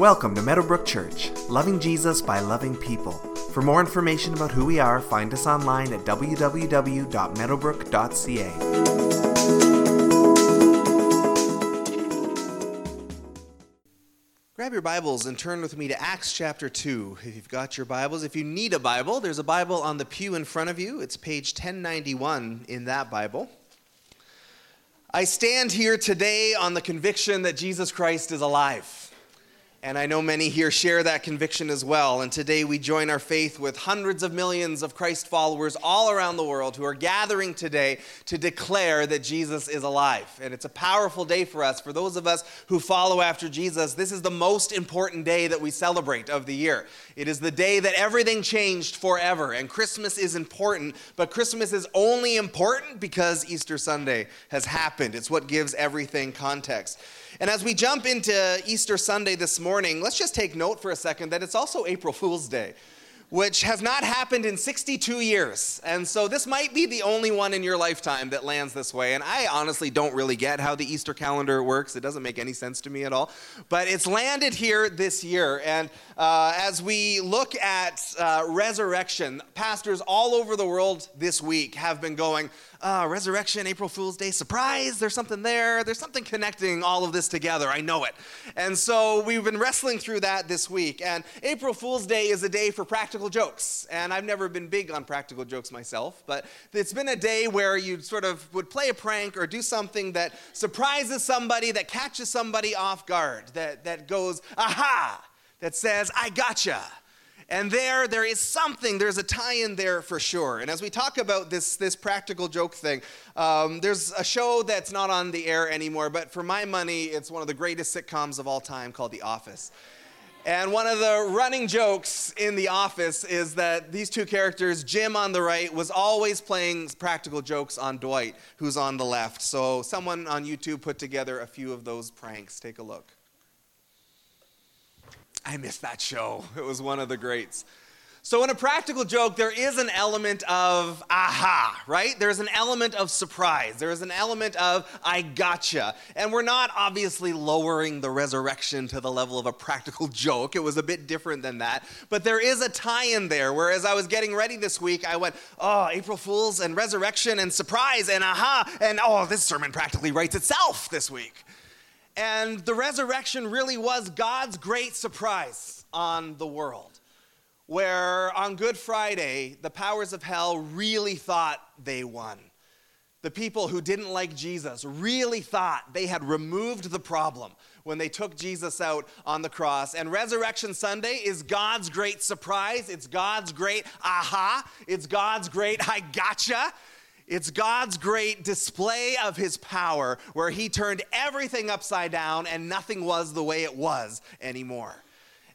Welcome to Meadowbrook Church, loving Jesus by loving people. For more information about who we are, find us online at www.meadowbrook.ca. Grab your Bibles and turn with me to Acts chapter 2. If you've got your Bibles, if you need a Bible, there's a Bible on the pew in front of you. It's page 1091 in that Bible. I stand here today on the conviction that Jesus Christ is alive. And I know many here share that conviction as well. And today we join our faith with hundreds of millions of Christ followers all around the world who are gathering today to declare that Jesus is alive. And it's a powerful day for us. For those of us who follow after Jesus, this is the most important day that we celebrate of the year. It is the day that everything changed forever. And Christmas is important, but Christmas is only important because Easter Sunday has happened. It's what gives everything context. And as we jump into Easter Sunday this morning, let's just take note for a second that it's also April Fool's Day which has not happened in 62 years. And so this might be the only one in your lifetime that lands this way. And I honestly don't really get how the Easter calendar works. It doesn't make any sense to me at all. But it's landed here this year. And uh, as we look at uh, resurrection, pastors all over the world this week have been going, uh, resurrection, April Fool's Day, surprise, there's something there. There's something connecting all of this together. I know it. And so we've been wrestling through that this week. And April Fool's Day is a day for practical jokes. And I've never been big on practical jokes myself, but it's been a day where you sort of would play a prank or do something that surprises somebody, that catches somebody off guard, that, that goes, aha, that says, I gotcha. And there, there is something, there's a tie in there for sure. And as we talk about this, this practical joke thing, um, there's a show that's not on the air anymore, but for my money, it's one of the greatest sitcoms of all time called The Office. And one of the running jokes in The Office is that these two characters, Jim on the right, was always playing practical jokes on Dwight, who's on the left. So someone on YouTube put together a few of those pranks. Take a look. I miss that show. It was one of the greats. So, in a practical joke, there is an element of aha, right? There's an element of surprise. There's an element of I gotcha. And we're not obviously lowering the resurrection to the level of a practical joke. It was a bit different than that. But there is a tie in there. Whereas I was getting ready this week, I went, oh, April Fools and resurrection and surprise and aha. And oh, this sermon practically writes itself this week. And the resurrection really was God's great surprise on the world. Where on Good Friday, the powers of hell really thought they won. The people who didn't like Jesus really thought they had removed the problem when they took Jesus out on the cross. And Resurrection Sunday is God's great surprise. It's God's great aha. It's God's great I gotcha. It's God's great display of his power where he turned everything upside down and nothing was the way it was anymore.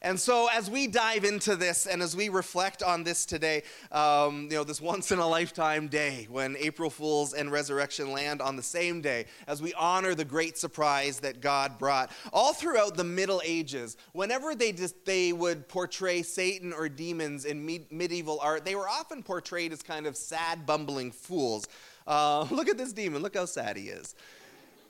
And so, as we dive into this and as we reflect on this today, um, you know, this once in a lifetime day when April Fools and resurrection land on the same day, as we honor the great surprise that God brought, all throughout the Middle Ages, whenever they, just, they would portray Satan or demons in me- medieval art, they were often portrayed as kind of sad, bumbling fools. Uh, look at this demon, look how sad he is.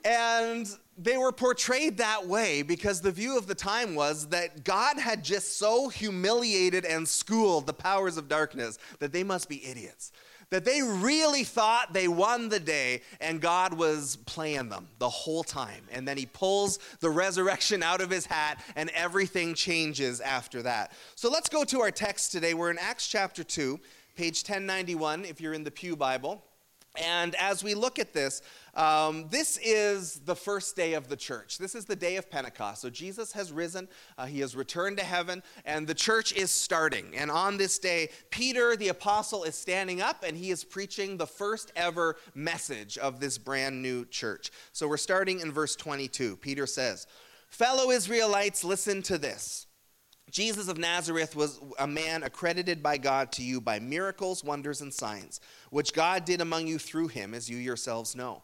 And they were portrayed that way because the view of the time was that God had just so humiliated and schooled the powers of darkness that they must be idiots. That they really thought they won the day and God was playing them the whole time. And then he pulls the resurrection out of his hat and everything changes after that. So let's go to our text today. We're in Acts chapter 2, page 1091, if you're in the Pew Bible. And as we look at this, um, this is the first day of the church. This is the day of Pentecost. So Jesus has risen, uh, he has returned to heaven, and the church is starting. And on this day, Peter the apostle is standing up and he is preaching the first ever message of this brand new church. So we're starting in verse 22. Peter says, Fellow Israelites, listen to this. Jesus of Nazareth was a man accredited by God to you by miracles, wonders, and signs, which God did among you through him, as you yourselves know.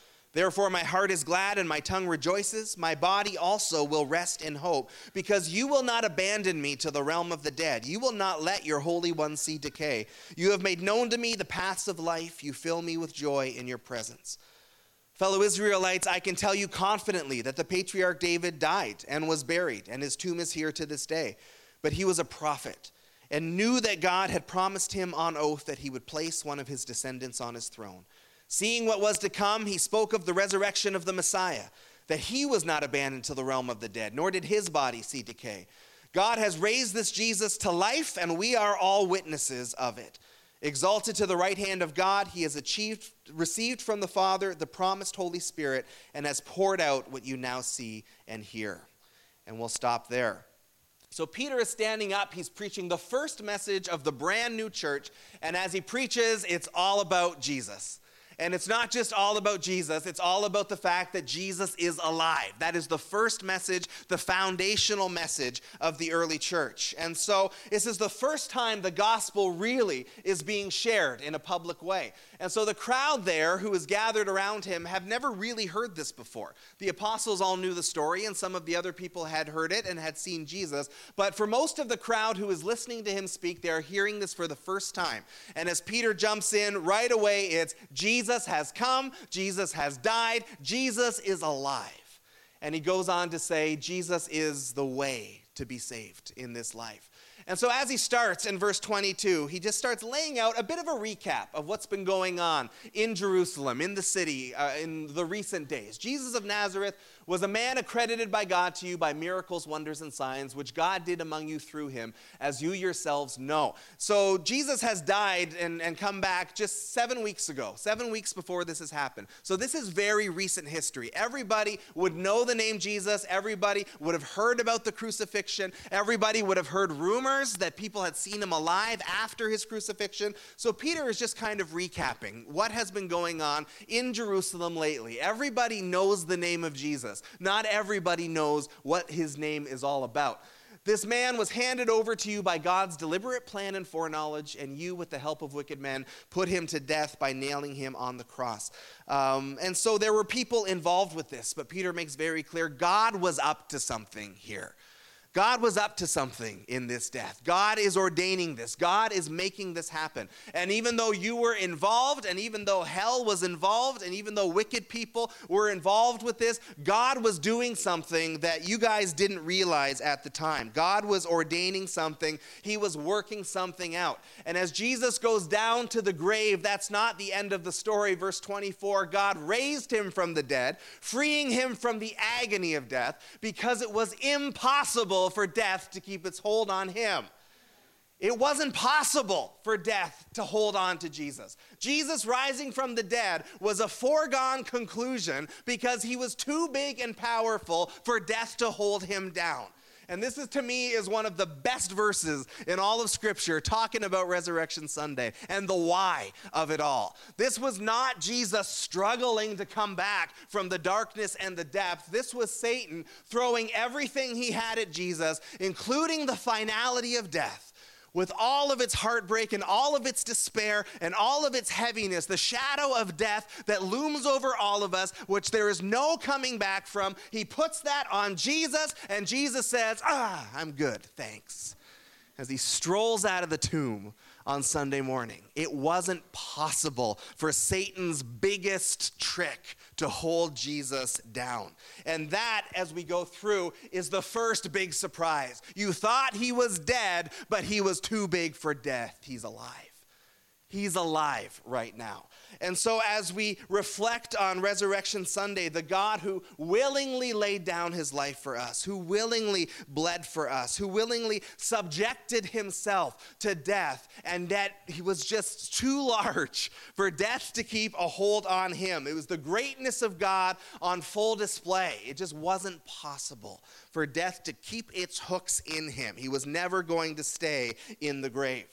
Therefore, my heart is glad and my tongue rejoices. My body also will rest in hope, because you will not abandon me to the realm of the dead. You will not let your Holy One see decay. You have made known to me the paths of life. You fill me with joy in your presence. Fellow Israelites, I can tell you confidently that the patriarch David died and was buried, and his tomb is here to this day. But he was a prophet and knew that God had promised him on oath that he would place one of his descendants on his throne. Seeing what was to come, he spoke of the resurrection of the Messiah, that he was not abandoned to the realm of the dead, nor did his body see decay. God has raised this Jesus to life, and we are all witnesses of it. Exalted to the right hand of God, he has achieved, received from the Father the promised Holy Spirit and has poured out what you now see and hear. And we'll stop there. So Peter is standing up. He's preaching the first message of the brand new church. And as he preaches, it's all about Jesus. And it's not just all about Jesus, it's all about the fact that Jesus is alive. That is the first message, the foundational message of the early church. And so this is the first time the gospel really is being shared in a public way. And so the crowd there who is gathered around him have never really heard this before. The apostles all knew the story, and some of the other people had heard it and had seen Jesus. But for most of the crowd who is listening to him speak, they are hearing this for the first time. And as Peter jumps in, right away it's Jesus has come, Jesus has died, Jesus is alive. And he goes on to say, Jesus is the way to be saved in this life. And so, as he starts in verse 22, he just starts laying out a bit of a recap of what's been going on in Jerusalem, in the city, uh, in the recent days. Jesus of Nazareth was a man accredited by God to you by miracles, wonders, and signs, which God did among you through him, as you yourselves know. So Jesus has died and, and come back just seven weeks ago, seven weeks before this has happened. So this is very recent history. Everybody would know the name Jesus, everybody would have heard about the crucifixion, everybody would have heard rumors that people had seen him alive after his crucifixion. So Peter is just kind of recapping what has been going on in Jerusalem lately. Everybody knows the name of Jesus. Jesus. Not everybody knows what his name is all about. This man was handed over to you by God's deliberate plan and foreknowledge, and you, with the help of wicked men, put him to death by nailing him on the cross. Um, and so there were people involved with this, but Peter makes very clear God was up to something here. God was up to something in this death. God is ordaining this. God is making this happen. And even though you were involved, and even though hell was involved, and even though wicked people were involved with this, God was doing something that you guys didn't realize at the time. God was ordaining something, He was working something out. And as Jesus goes down to the grave, that's not the end of the story. Verse 24 God raised Him from the dead, freeing Him from the agony of death, because it was impossible for death to keep its hold on him. It wasn't possible for death to hold on to Jesus. Jesus rising from the dead was a foregone conclusion because he was too big and powerful for death to hold him down. And this is to me is one of the best verses in all of scripture talking about resurrection Sunday and the why of it all. This was not Jesus struggling to come back from the darkness and the depth. This was Satan throwing everything he had at Jesus, including the finality of death with all of its heartbreak and all of its despair and all of its heaviness, the shadow of death that looms over all of us, which there is no coming back from, he puts that on Jesus, and Jesus says, Ah, I'm good, thanks. As he strolls out of the tomb on Sunday morning. It wasn't possible for Satan's biggest trick to hold Jesus down. And that, as we go through, is the first big surprise. You thought he was dead, but he was too big for death. He's alive. He's alive right now. And so, as we reflect on Resurrection Sunday, the God who willingly laid down his life for us, who willingly bled for us, who willingly subjected himself to death, and that he was just too large for death to keep a hold on him. It was the greatness of God on full display. It just wasn't possible for death to keep its hooks in him. He was never going to stay in the grave.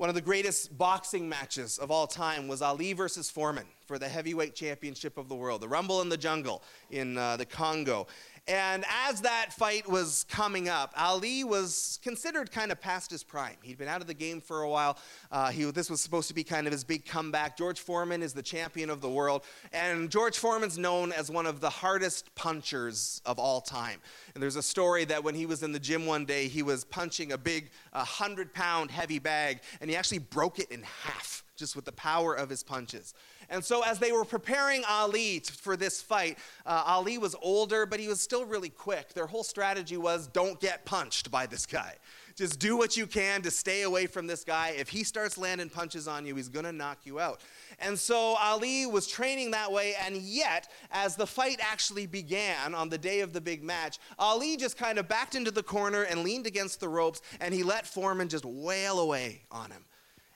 One of the greatest boxing matches of all time was Ali versus Foreman for the heavyweight championship of the world, the Rumble in the Jungle in uh, the Congo. And as that fight was coming up, Ali was considered kind of past his prime. He'd been out of the game for a while. Uh, he, this was supposed to be kind of his big comeback. George Foreman is the champion of the world, and George Foreman's known as one of the hardest punchers of all time. And there's a story that when he was in the gym one day, he was punching a big 100 pound heavy bag, and he actually broke it in half just with the power of his punches. And so, as they were preparing Ali for this fight, uh, Ali was older, but he was still really quick. Their whole strategy was don't get punched by this guy. Just do what you can to stay away from this guy. If he starts landing punches on you, he's gonna knock you out. And so Ali was training that way, and yet, as the fight actually began on the day of the big match, Ali just kind of backed into the corner and leaned against the ropes, and he let Foreman just wail away on him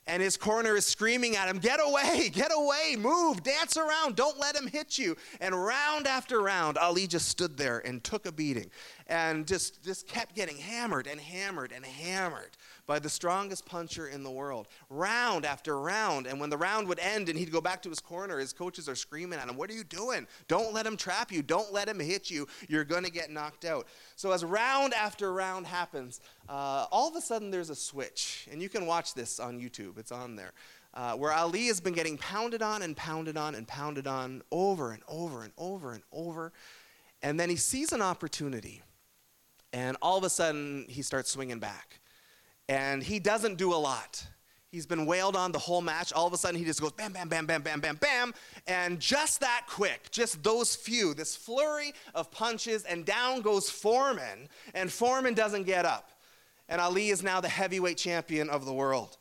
and his corner is screaming at him, Get away, get away, move, dance around, don't let him hit you. And round after round, Ali just stood there and took a beating and just, just kept getting hammered and hammered and hammered by the strongest puncher in the world, round after round. And when the round would end and he'd go back to his corner, his coaches are screaming at him, What are you doing? Don't let him trap you. Don't let him hit you. You're going to get knocked out. So, as round after round happens, uh, all of a sudden there's a switch. And you can watch this on YouTube, it's on there. Uh, where Ali has been getting pounded on and pounded on and pounded on over and over and over and over. And then he sees an opportunity. And all of a sudden, he starts swinging back. And he doesn't do a lot. He's been wailed on the whole match. All of a sudden, he just goes bam, bam, bam, bam, bam, bam, bam. And just that quick, just those few, this flurry of punches, and down goes Foreman. And Foreman doesn't get up. And Ali is now the heavyweight champion of the world.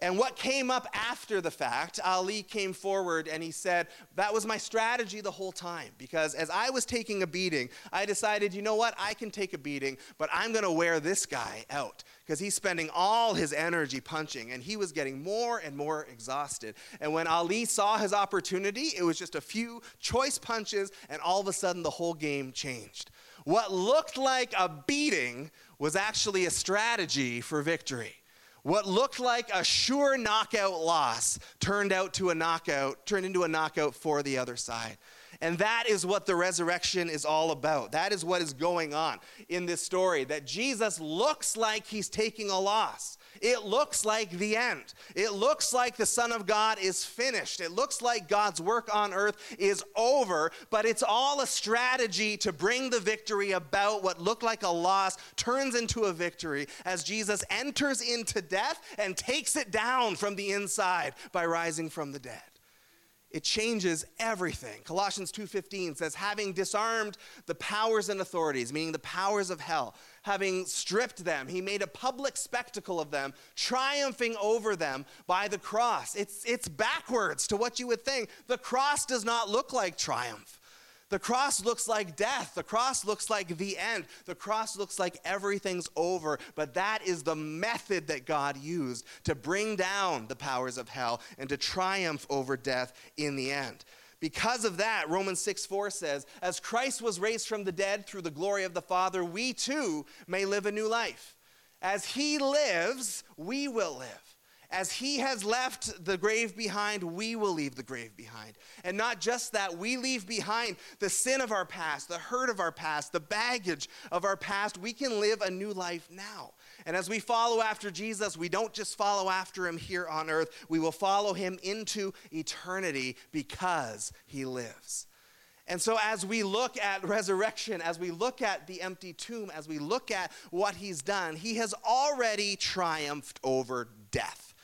And what came up after the fact, Ali came forward and he said, That was my strategy the whole time. Because as I was taking a beating, I decided, you know what, I can take a beating, but I'm going to wear this guy out. Because he's spending all his energy punching and he was getting more and more exhausted. And when Ali saw his opportunity, it was just a few choice punches, and all of a sudden the whole game changed. What looked like a beating was actually a strategy for victory. What looked like a sure knockout loss turned out to a knockout, turned into a knockout for the other side. And that is what the resurrection is all about. That is what is going on in this story that Jesus looks like he's taking a loss. It looks like the end. It looks like the Son of God is finished. It looks like God's work on earth is over, but it's all a strategy to bring the victory about. What looked like a loss turns into a victory as Jesus enters into death and takes it down from the inside by rising from the dead it changes everything. Colossians 2:15 says having disarmed the powers and authorities, meaning the powers of hell, having stripped them, he made a public spectacle of them, triumphing over them by the cross. It's it's backwards to what you would think. The cross does not look like triumph. The cross looks like death. The cross looks like the end. The cross looks like everything's over. But that is the method that God used to bring down the powers of hell and to triumph over death in the end. Because of that, Romans 6 4 says, As Christ was raised from the dead through the glory of the Father, we too may live a new life. As he lives, we will live. As he has left the grave behind, we will leave the grave behind. And not just that, we leave behind the sin of our past, the hurt of our past, the baggage of our past. We can live a new life now. And as we follow after Jesus, we don't just follow after him here on earth, we will follow him into eternity because he lives. And so, as we look at resurrection, as we look at the empty tomb, as we look at what he's done, he has already triumphed over death.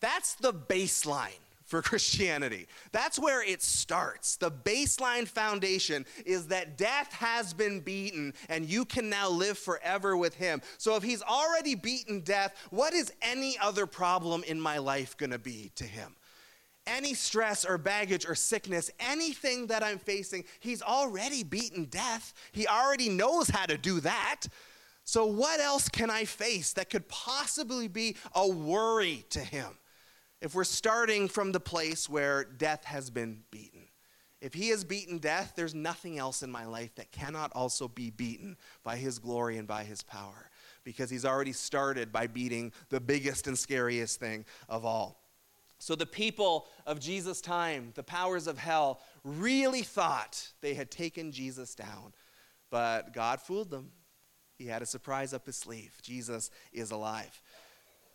That's the baseline for Christianity. That's where it starts. The baseline foundation is that death has been beaten and you can now live forever with him. So if he's already beaten death, what is any other problem in my life going to be to him? Any stress or baggage or sickness, anything that I'm facing, he's already beaten death. He already knows how to do that. So, what else can I face that could possibly be a worry to him? If we're starting from the place where death has been beaten. If he has beaten death, there's nothing else in my life that cannot also be beaten by his glory and by his power, because he's already started by beating the biggest and scariest thing of all. So the people of Jesus' time, the powers of hell, really thought they had taken Jesus down. But God fooled them. He had a surprise up his sleeve. Jesus is alive.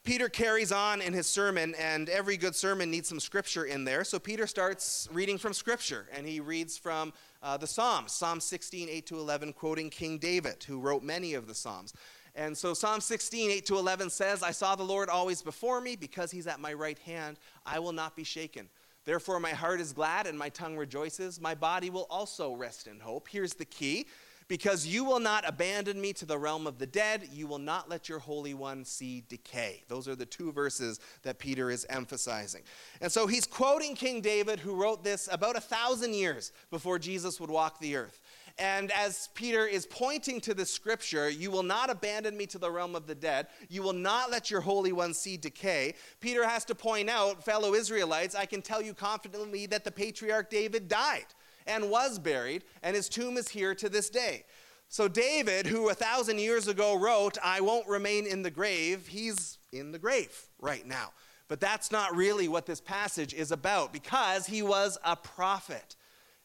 Peter carries on in his sermon, and every good sermon needs some scripture in there. So Peter starts reading from scripture, and he reads from uh, the Psalms, Psalm 16, 8 to 11, quoting King David, who wrote many of the Psalms. And so Psalm 16, 8 to 11 says, I saw the Lord always before me, because he's at my right hand, I will not be shaken. Therefore, my heart is glad and my tongue rejoices. My body will also rest in hope. Here's the key because you will not abandon me to the realm of the dead, you will not let your Holy One see decay. Those are the two verses that Peter is emphasizing. And so he's quoting King David, who wrote this about a thousand years before Jesus would walk the earth. And as Peter is pointing to the scripture, you will not abandon me to the realm of the dead. You will not let your Holy One see decay. Peter has to point out, fellow Israelites, I can tell you confidently that the patriarch David died and was buried, and his tomb is here to this day. So, David, who a thousand years ago wrote, I won't remain in the grave, he's in the grave right now. But that's not really what this passage is about because he was a prophet.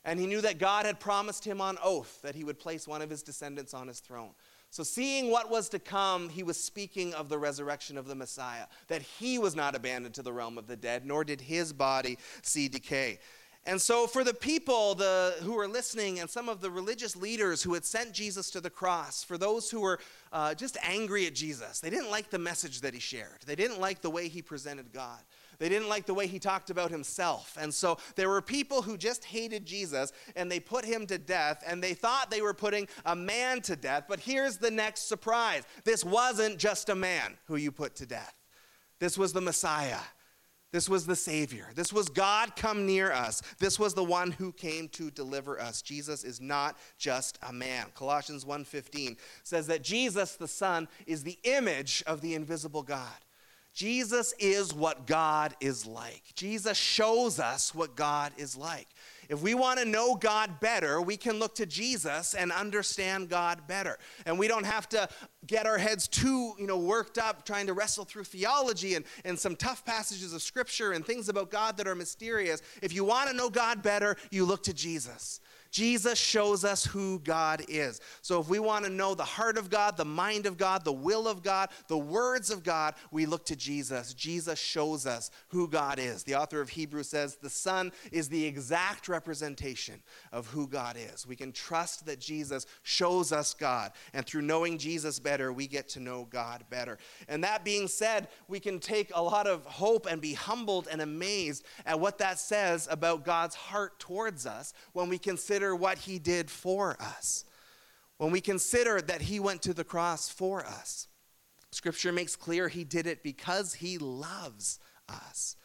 And he knew that God had promised him on oath that he would place one of his descendants on his throne. So, seeing what was to come, he was speaking of the resurrection of the Messiah, that he was not abandoned to the realm of the dead, nor did his body see decay. And so, for the people the, who were listening and some of the religious leaders who had sent Jesus to the cross, for those who were uh, just angry at Jesus, they didn't like the message that he shared. They didn't like the way he presented God. They didn't like the way he talked about himself. And so, there were people who just hated Jesus and they put him to death and they thought they were putting a man to death. But here's the next surprise this wasn't just a man who you put to death, this was the Messiah. This was the Savior. This was God come near us. This was the one who came to deliver us. Jesus is not just a man. Colossians 1:15 says that Jesus the Son is the image of the invisible God. Jesus is what God is like. Jesus shows us what God is like. If we want to know God better, we can look to Jesus and understand God better. And we don't have to get our heads too, you know, worked up trying to wrestle through theology and, and some tough passages of scripture and things about God that are mysterious. If you want to know God better, you look to Jesus. Jesus shows us who God is. So if we want to know the heart of God, the mind of God, the will of God, the words of God, we look to Jesus. Jesus shows us who God is. The author of Hebrews says the Son is the exact representation of who God is. We can trust that Jesus shows us God, and through knowing Jesus better, we get to know God better. And that being said, we can take a lot of hope and be humbled and amazed at what that says about God's heart towards us when we consider consider what he did for us, when we consider that he went to the cross for us, scripture makes clear he did it because he loves us.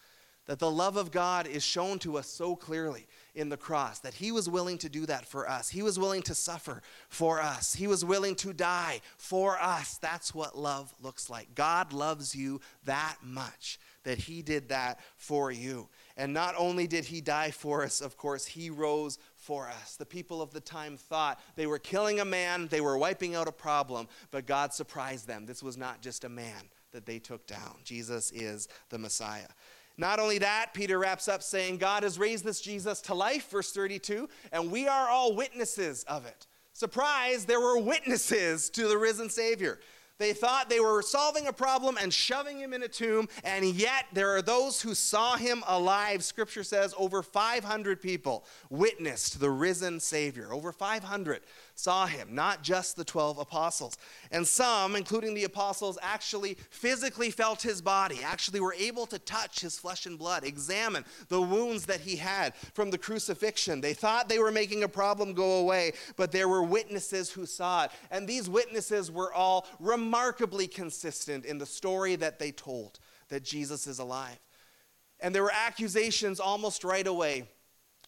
That the love of God is shown to us so clearly in the cross, that He was willing to do that for us. He was willing to suffer for us. He was willing to die for us. That's what love looks like. God loves you that much that He did that for you. And not only did He die for us, of course, He rose for us. The people of the time thought they were killing a man, they were wiping out a problem, but God surprised them. This was not just a man that they took down. Jesus is the Messiah. Not only that, Peter wraps up saying, God has raised this Jesus to life, verse 32, and we are all witnesses of it. Surprise, there were witnesses to the risen Savior. They thought they were solving a problem and shoving him in a tomb, and yet there are those who saw him alive. Scripture says over 500 people witnessed the risen Savior. Over 500 saw him, not just the 12 apostles. And some, including the apostles, actually physically felt his body, actually were able to touch his flesh and blood, examine the wounds that he had from the crucifixion. They thought they were making a problem go away, but there were witnesses who saw it. And these witnesses were all remarkably consistent in the story that they told that Jesus is alive. And there were accusations almost right away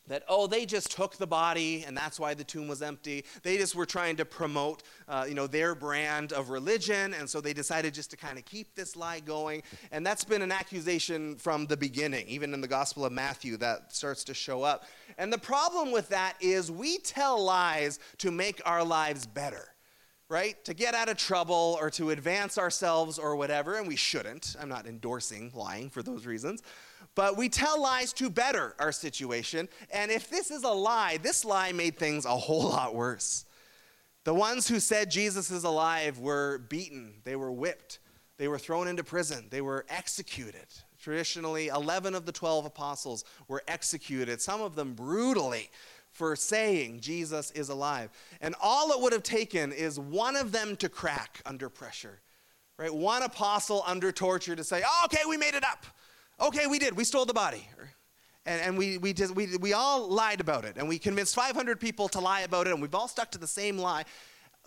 that oh they just took the body and that's why the tomb was empty they just were trying to promote uh, you know their brand of religion and so they decided just to kind of keep this lie going and that's been an accusation from the beginning even in the gospel of matthew that starts to show up and the problem with that is we tell lies to make our lives better right? To get out of trouble or to advance ourselves or whatever, and we shouldn't. I'm not endorsing lying for those reasons. But we tell lies to better our situation. And if this is a lie, this lie made things a whole lot worse. The ones who said Jesus is alive were beaten, they were whipped, they were thrown into prison, they were executed. Traditionally, 11 of the 12 apostles were executed, some of them brutally, for saying Jesus is alive. And all it would have taken is one of them to crack under pressure, right? One apostle under torture to say, oh, okay, we made it up. Okay, we did. We stole the body. And, and we, we, just, we, we all lied about it. And we convinced 500 people to lie about it. And we've all stuck to the same lie.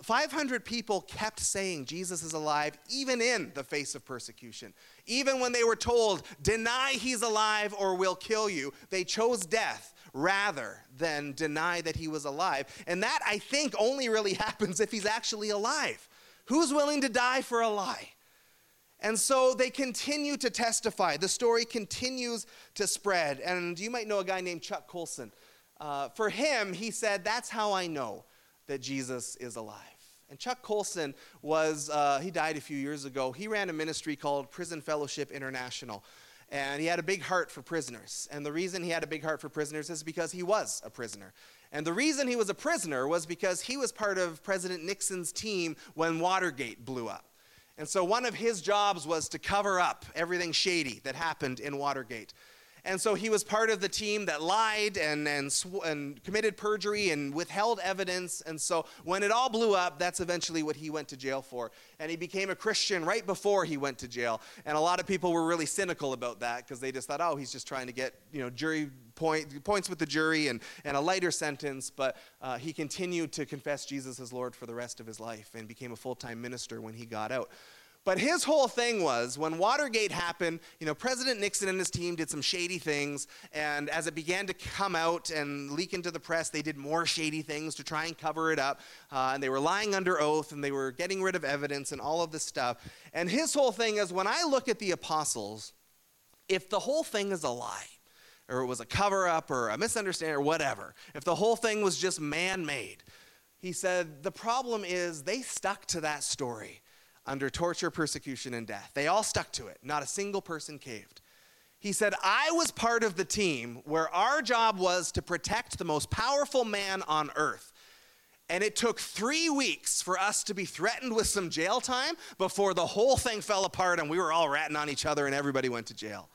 500 people kept saying Jesus is alive, even in the face of persecution. Even when they were told, deny he's alive or we'll kill you, they chose death rather than deny that he was alive. And that, I think, only really happens if he's actually alive. Who's willing to die for a lie? And so they continue to testify. The story continues to spread. And you might know a guy named Chuck Colson. Uh, for him, he said, That's how I know that Jesus is alive. And Chuck Colson was, uh, he died a few years ago. He ran a ministry called Prison Fellowship International. And he had a big heart for prisoners. And the reason he had a big heart for prisoners is because he was a prisoner. And the reason he was a prisoner was because he was part of President Nixon's team when Watergate blew up. And so one of his jobs was to cover up everything shady that happened in Watergate. And so he was part of the team that lied and, and, sw- and committed perjury and withheld evidence. And so when it all blew up, that's eventually what he went to jail for. And he became a Christian right before he went to jail. And a lot of people were really cynical about that because they just thought, oh, he's just trying to get you know, jury point, points with the jury and, and a lighter sentence. But uh, he continued to confess Jesus as Lord for the rest of his life and became a full time minister when he got out. But his whole thing was when Watergate happened, you know, President Nixon and his team did some shady things. And as it began to come out and leak into the press, they did more shady things to try and cover it up. Uh, and they were lying under oath and they were getting rid of evidence and all of this stuff. And his whole thing is when I look at the apostles, if the whole thing is a lie, or it was a cover up or a misunderstanding or whatever, if the whole thing was just man made, he said, the problem is they stuck to that story under torture, persecution, and death. They all stuck to it, not a single person caved. He said, I was part of the team where our job was to protect the most powerful man on earth. And it took three weeks for us to be threatened with some jail time before the whole thing fell apart and we were all ratting on each other and everybody went to jail.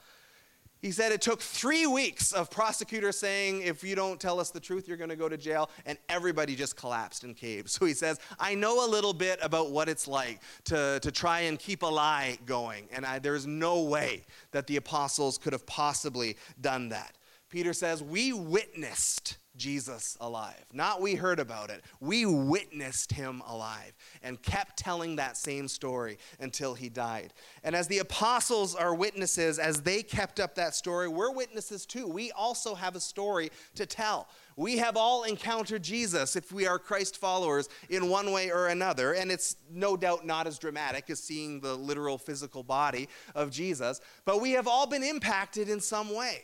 He said it took three weeks of prosecutors saying, if you don't tell us the truth, you're going to go to jail. And everybody just collapsed and caved. So he says, I know a little bit about what it's like to, to try and keep a lie going. And I, there's no way that the apostles could have possibly done that. Peter says, We witnessed Jesus alive. Not we heard about it, we witnessed him alive and kept telling that same story until he died. And as the apostles are witnesses, as they kept up that story, we're witnesses too. We also have a story to tell. We have all encountered Jesus if we are Christ followers in one way or another. And it's no doubt not as dramatic as seeing the literal physical body of Jesus, but we have all been impacted in some way.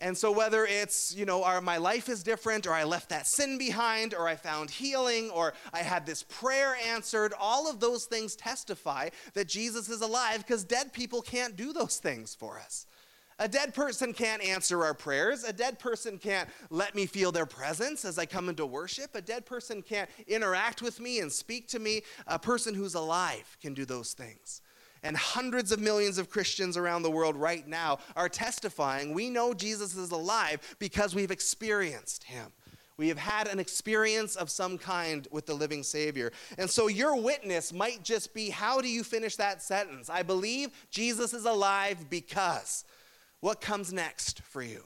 And so, whether it's, you know, our, my life is different, or I left that sin behind, or I found healing, or I had this prayer answered, all of those things testify that Jesus is alive because dead people can't do those things for us. A dead person can't answer our prayers. A dead person can't let me feel their presence as I come into worship. A dead person can't interact with me and speak to me. A person who's alive can do those things. And hundreds of millions of Christians around the world right now are testifying we know Jesus is alive because we've experienced him. We have had an experience of some kind with the living Savior. And so your witness might just be how do you finish that sentence? I believe Jesus is alive because. What comes next for you?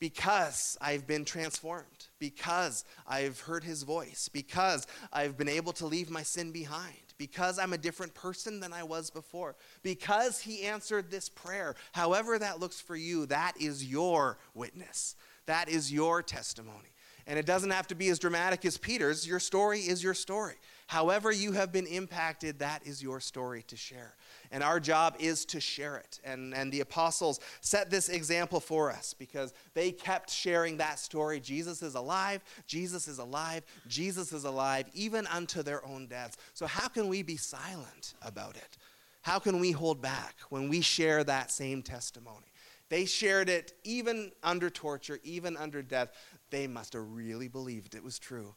Because I've been transformed, because I've heard his voice, because I've been able to leave my sin behind because I'm a different person than I was before, because he answered this prayer. However, that looks for you, that is your witness, that is your testimony. And it doesn't have to be as dramatic as Peter's. Your story is your story. However, you have been impacted, that is your story to share. And our job is to share it. And, and the apostles set this example for us because they kept sharing that story. Jesus is alive, Jesus is alive, Jesus is alive, even unto their own deaths. So, how can we be silent about it? How can we hold back when we share that same testimony? They shared it even under torture, even under death. They must have really believed it was true.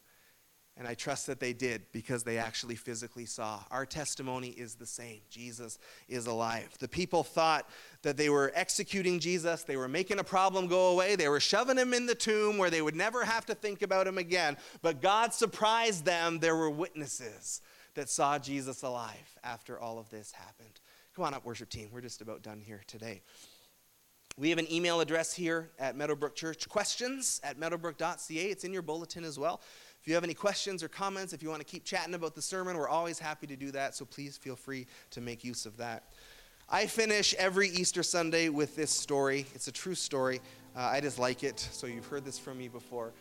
And I trust that they did because they actually physically saw. Our testimony is the same Jesus is alive. The people thought that they were executing Jesus, they were making a problem go away, they were shoving him in the tomb where they would never have to think about him again. But God surprised them. There were witnesses that saw Jesus alive after all of this happened. Come on up, worship team. We're just about done here today. We have an email address here at Meadowbrook Church, questions at meadowbrook.ca. It's in your bulletin as well. If you have any questions or comments, if you want to keep chatting about the sermon, we're always happy to do that, so please feel free to make use of that. I finish every Easter Sunday with this story. It's a true story. Uh, I just like it, so you've heard this from me before.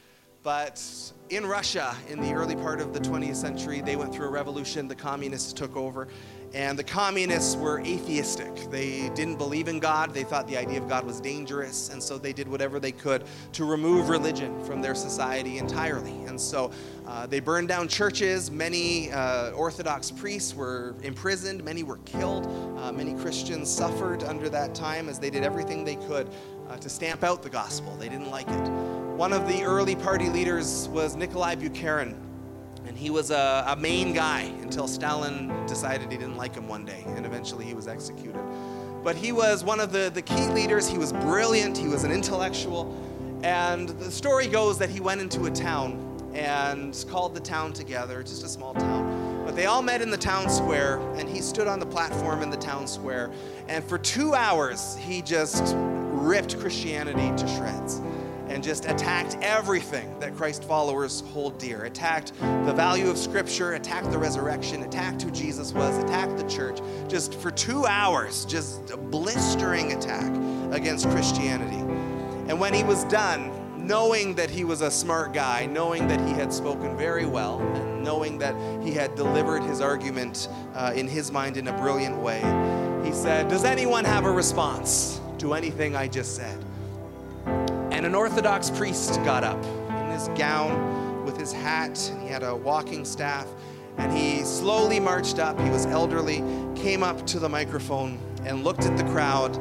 But in Russia, in the early part of the 20th century, they went through a revolution. The communists took over, and the communists were atheistic. They didn't believe in God. They thought the idea of God was dangerous. And so they did whatever they could to remove religion from their society entirely. And so uh, they burned down churches. Many uh, Orthodox priests were imprisoned. Many were killed. Uh, many Christians suffered under that time as they did everything they could uh, to stamp out the gospel. They didn't like it. One of the early party leaders was Nikolai Bukharin. And he was a, a main guy until Stalin decided he didn't like him one day, and eventually he was executed. But he was one of the, the key leaders. He was brilliant, he was an intellectual. And the story goes that he went into a town and called the town together, just a small town. But they all met in the town square, and he stood on the platform in the town square. And for two hours, he just ripped Christianity to shreds and just attacked everything that Christ followers hold dear. Attacked the value of Scripture, attacked the resurrection, attacked who Jesus was, attacked the church. Just for two hours, just a blistering attack against Christianity. And when he was done, knowing that he was a smart guy, knowing that he had spoken very well, and knowing that he had delivered his argument uh, in his mind in a brilliant way, he said, Does anyone have a response to anything I just said? And an Orthodox priest got up in his gown with his hat, and he had a walking staff, and he slowly marched up. He was elderly, came up to the microphone, and looked at the crowd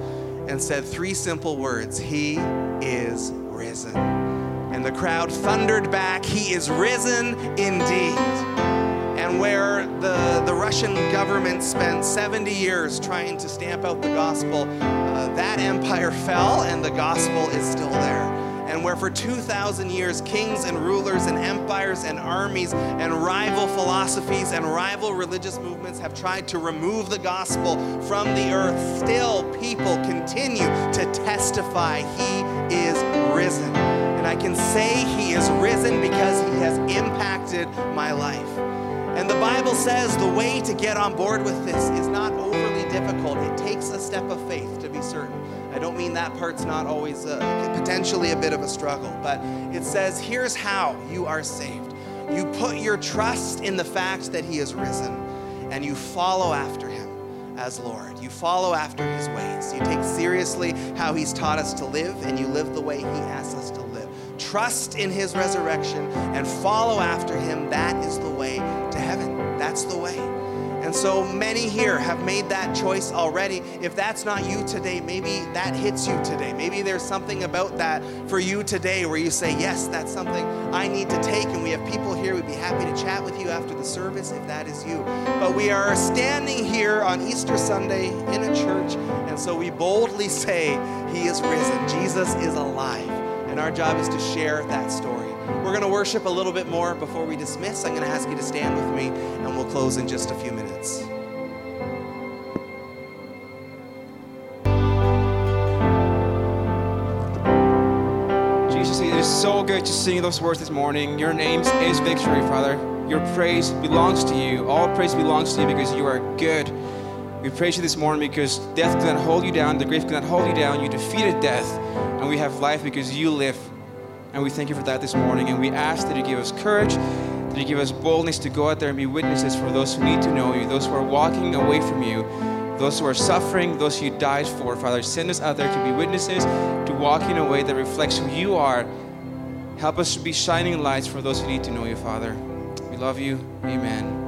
and said three simple words He is risen. And the crowd thundered back, He is risen indeed. And where the, the Russian government spent 70 years trying to stamp out the gospel, uh, that empire fell and the gospel is still there and where for 2,000 years kings and rulers and empires and armies and rival philosophies and rival religious movements have tried to remove the gospel from the earth, still people continue to testify He is risen. And I can say He is risen because He has impacted my life. And the Bible says the way to get on board with this is not overly difficult. It takes a step of faith to be certain. I don't mean that part's not always uh, potentially a bit of a struggle, but it says here's how you are saved. You put your trust in the fact that He is risen, and you follow after Him as Lord. You follow after His ways. You take seriously how He's taught us to live, and you live the way He asks us to live. Trust in His resurrection and follow after Him. That is the way to heaven. That's the way. And so many here have made that choice already. If that's not you today, maybe that hits you today. Maybe there's something about that for you today where you say, Yes, that's something I need to take. And we have people here. We'd be happy to chat with you after the service if that is you. But we are standing here on Easter Sunday in a church. And so we boldly say, He is risen. Jesus is alive. And our job is to share that story. We're going to worship a little bit more before we dismiss. I'm going to ask you to stand with me, and we'll close in just a few minutes. Jesus, it is so good to sing those words this morning. Your name is victory, Father. Your praise belongs to you. All praise belongs to you because you are good. We praise you this morning because death cannot hold you down, the grave cannot hold you down. You defeated death, and we have life because you live. And we thank you for that this morning. And we ask that you give us courage, that you give us boldness to go out there and be witnesses for those who need to know you, those who are walking away from you, those who are suffering, those who you died for. Father, send us out there to be witnesses, to walk in a way that reflects who you are. Help us to be shining lights for those who need to know you, Father. We love you. Amen.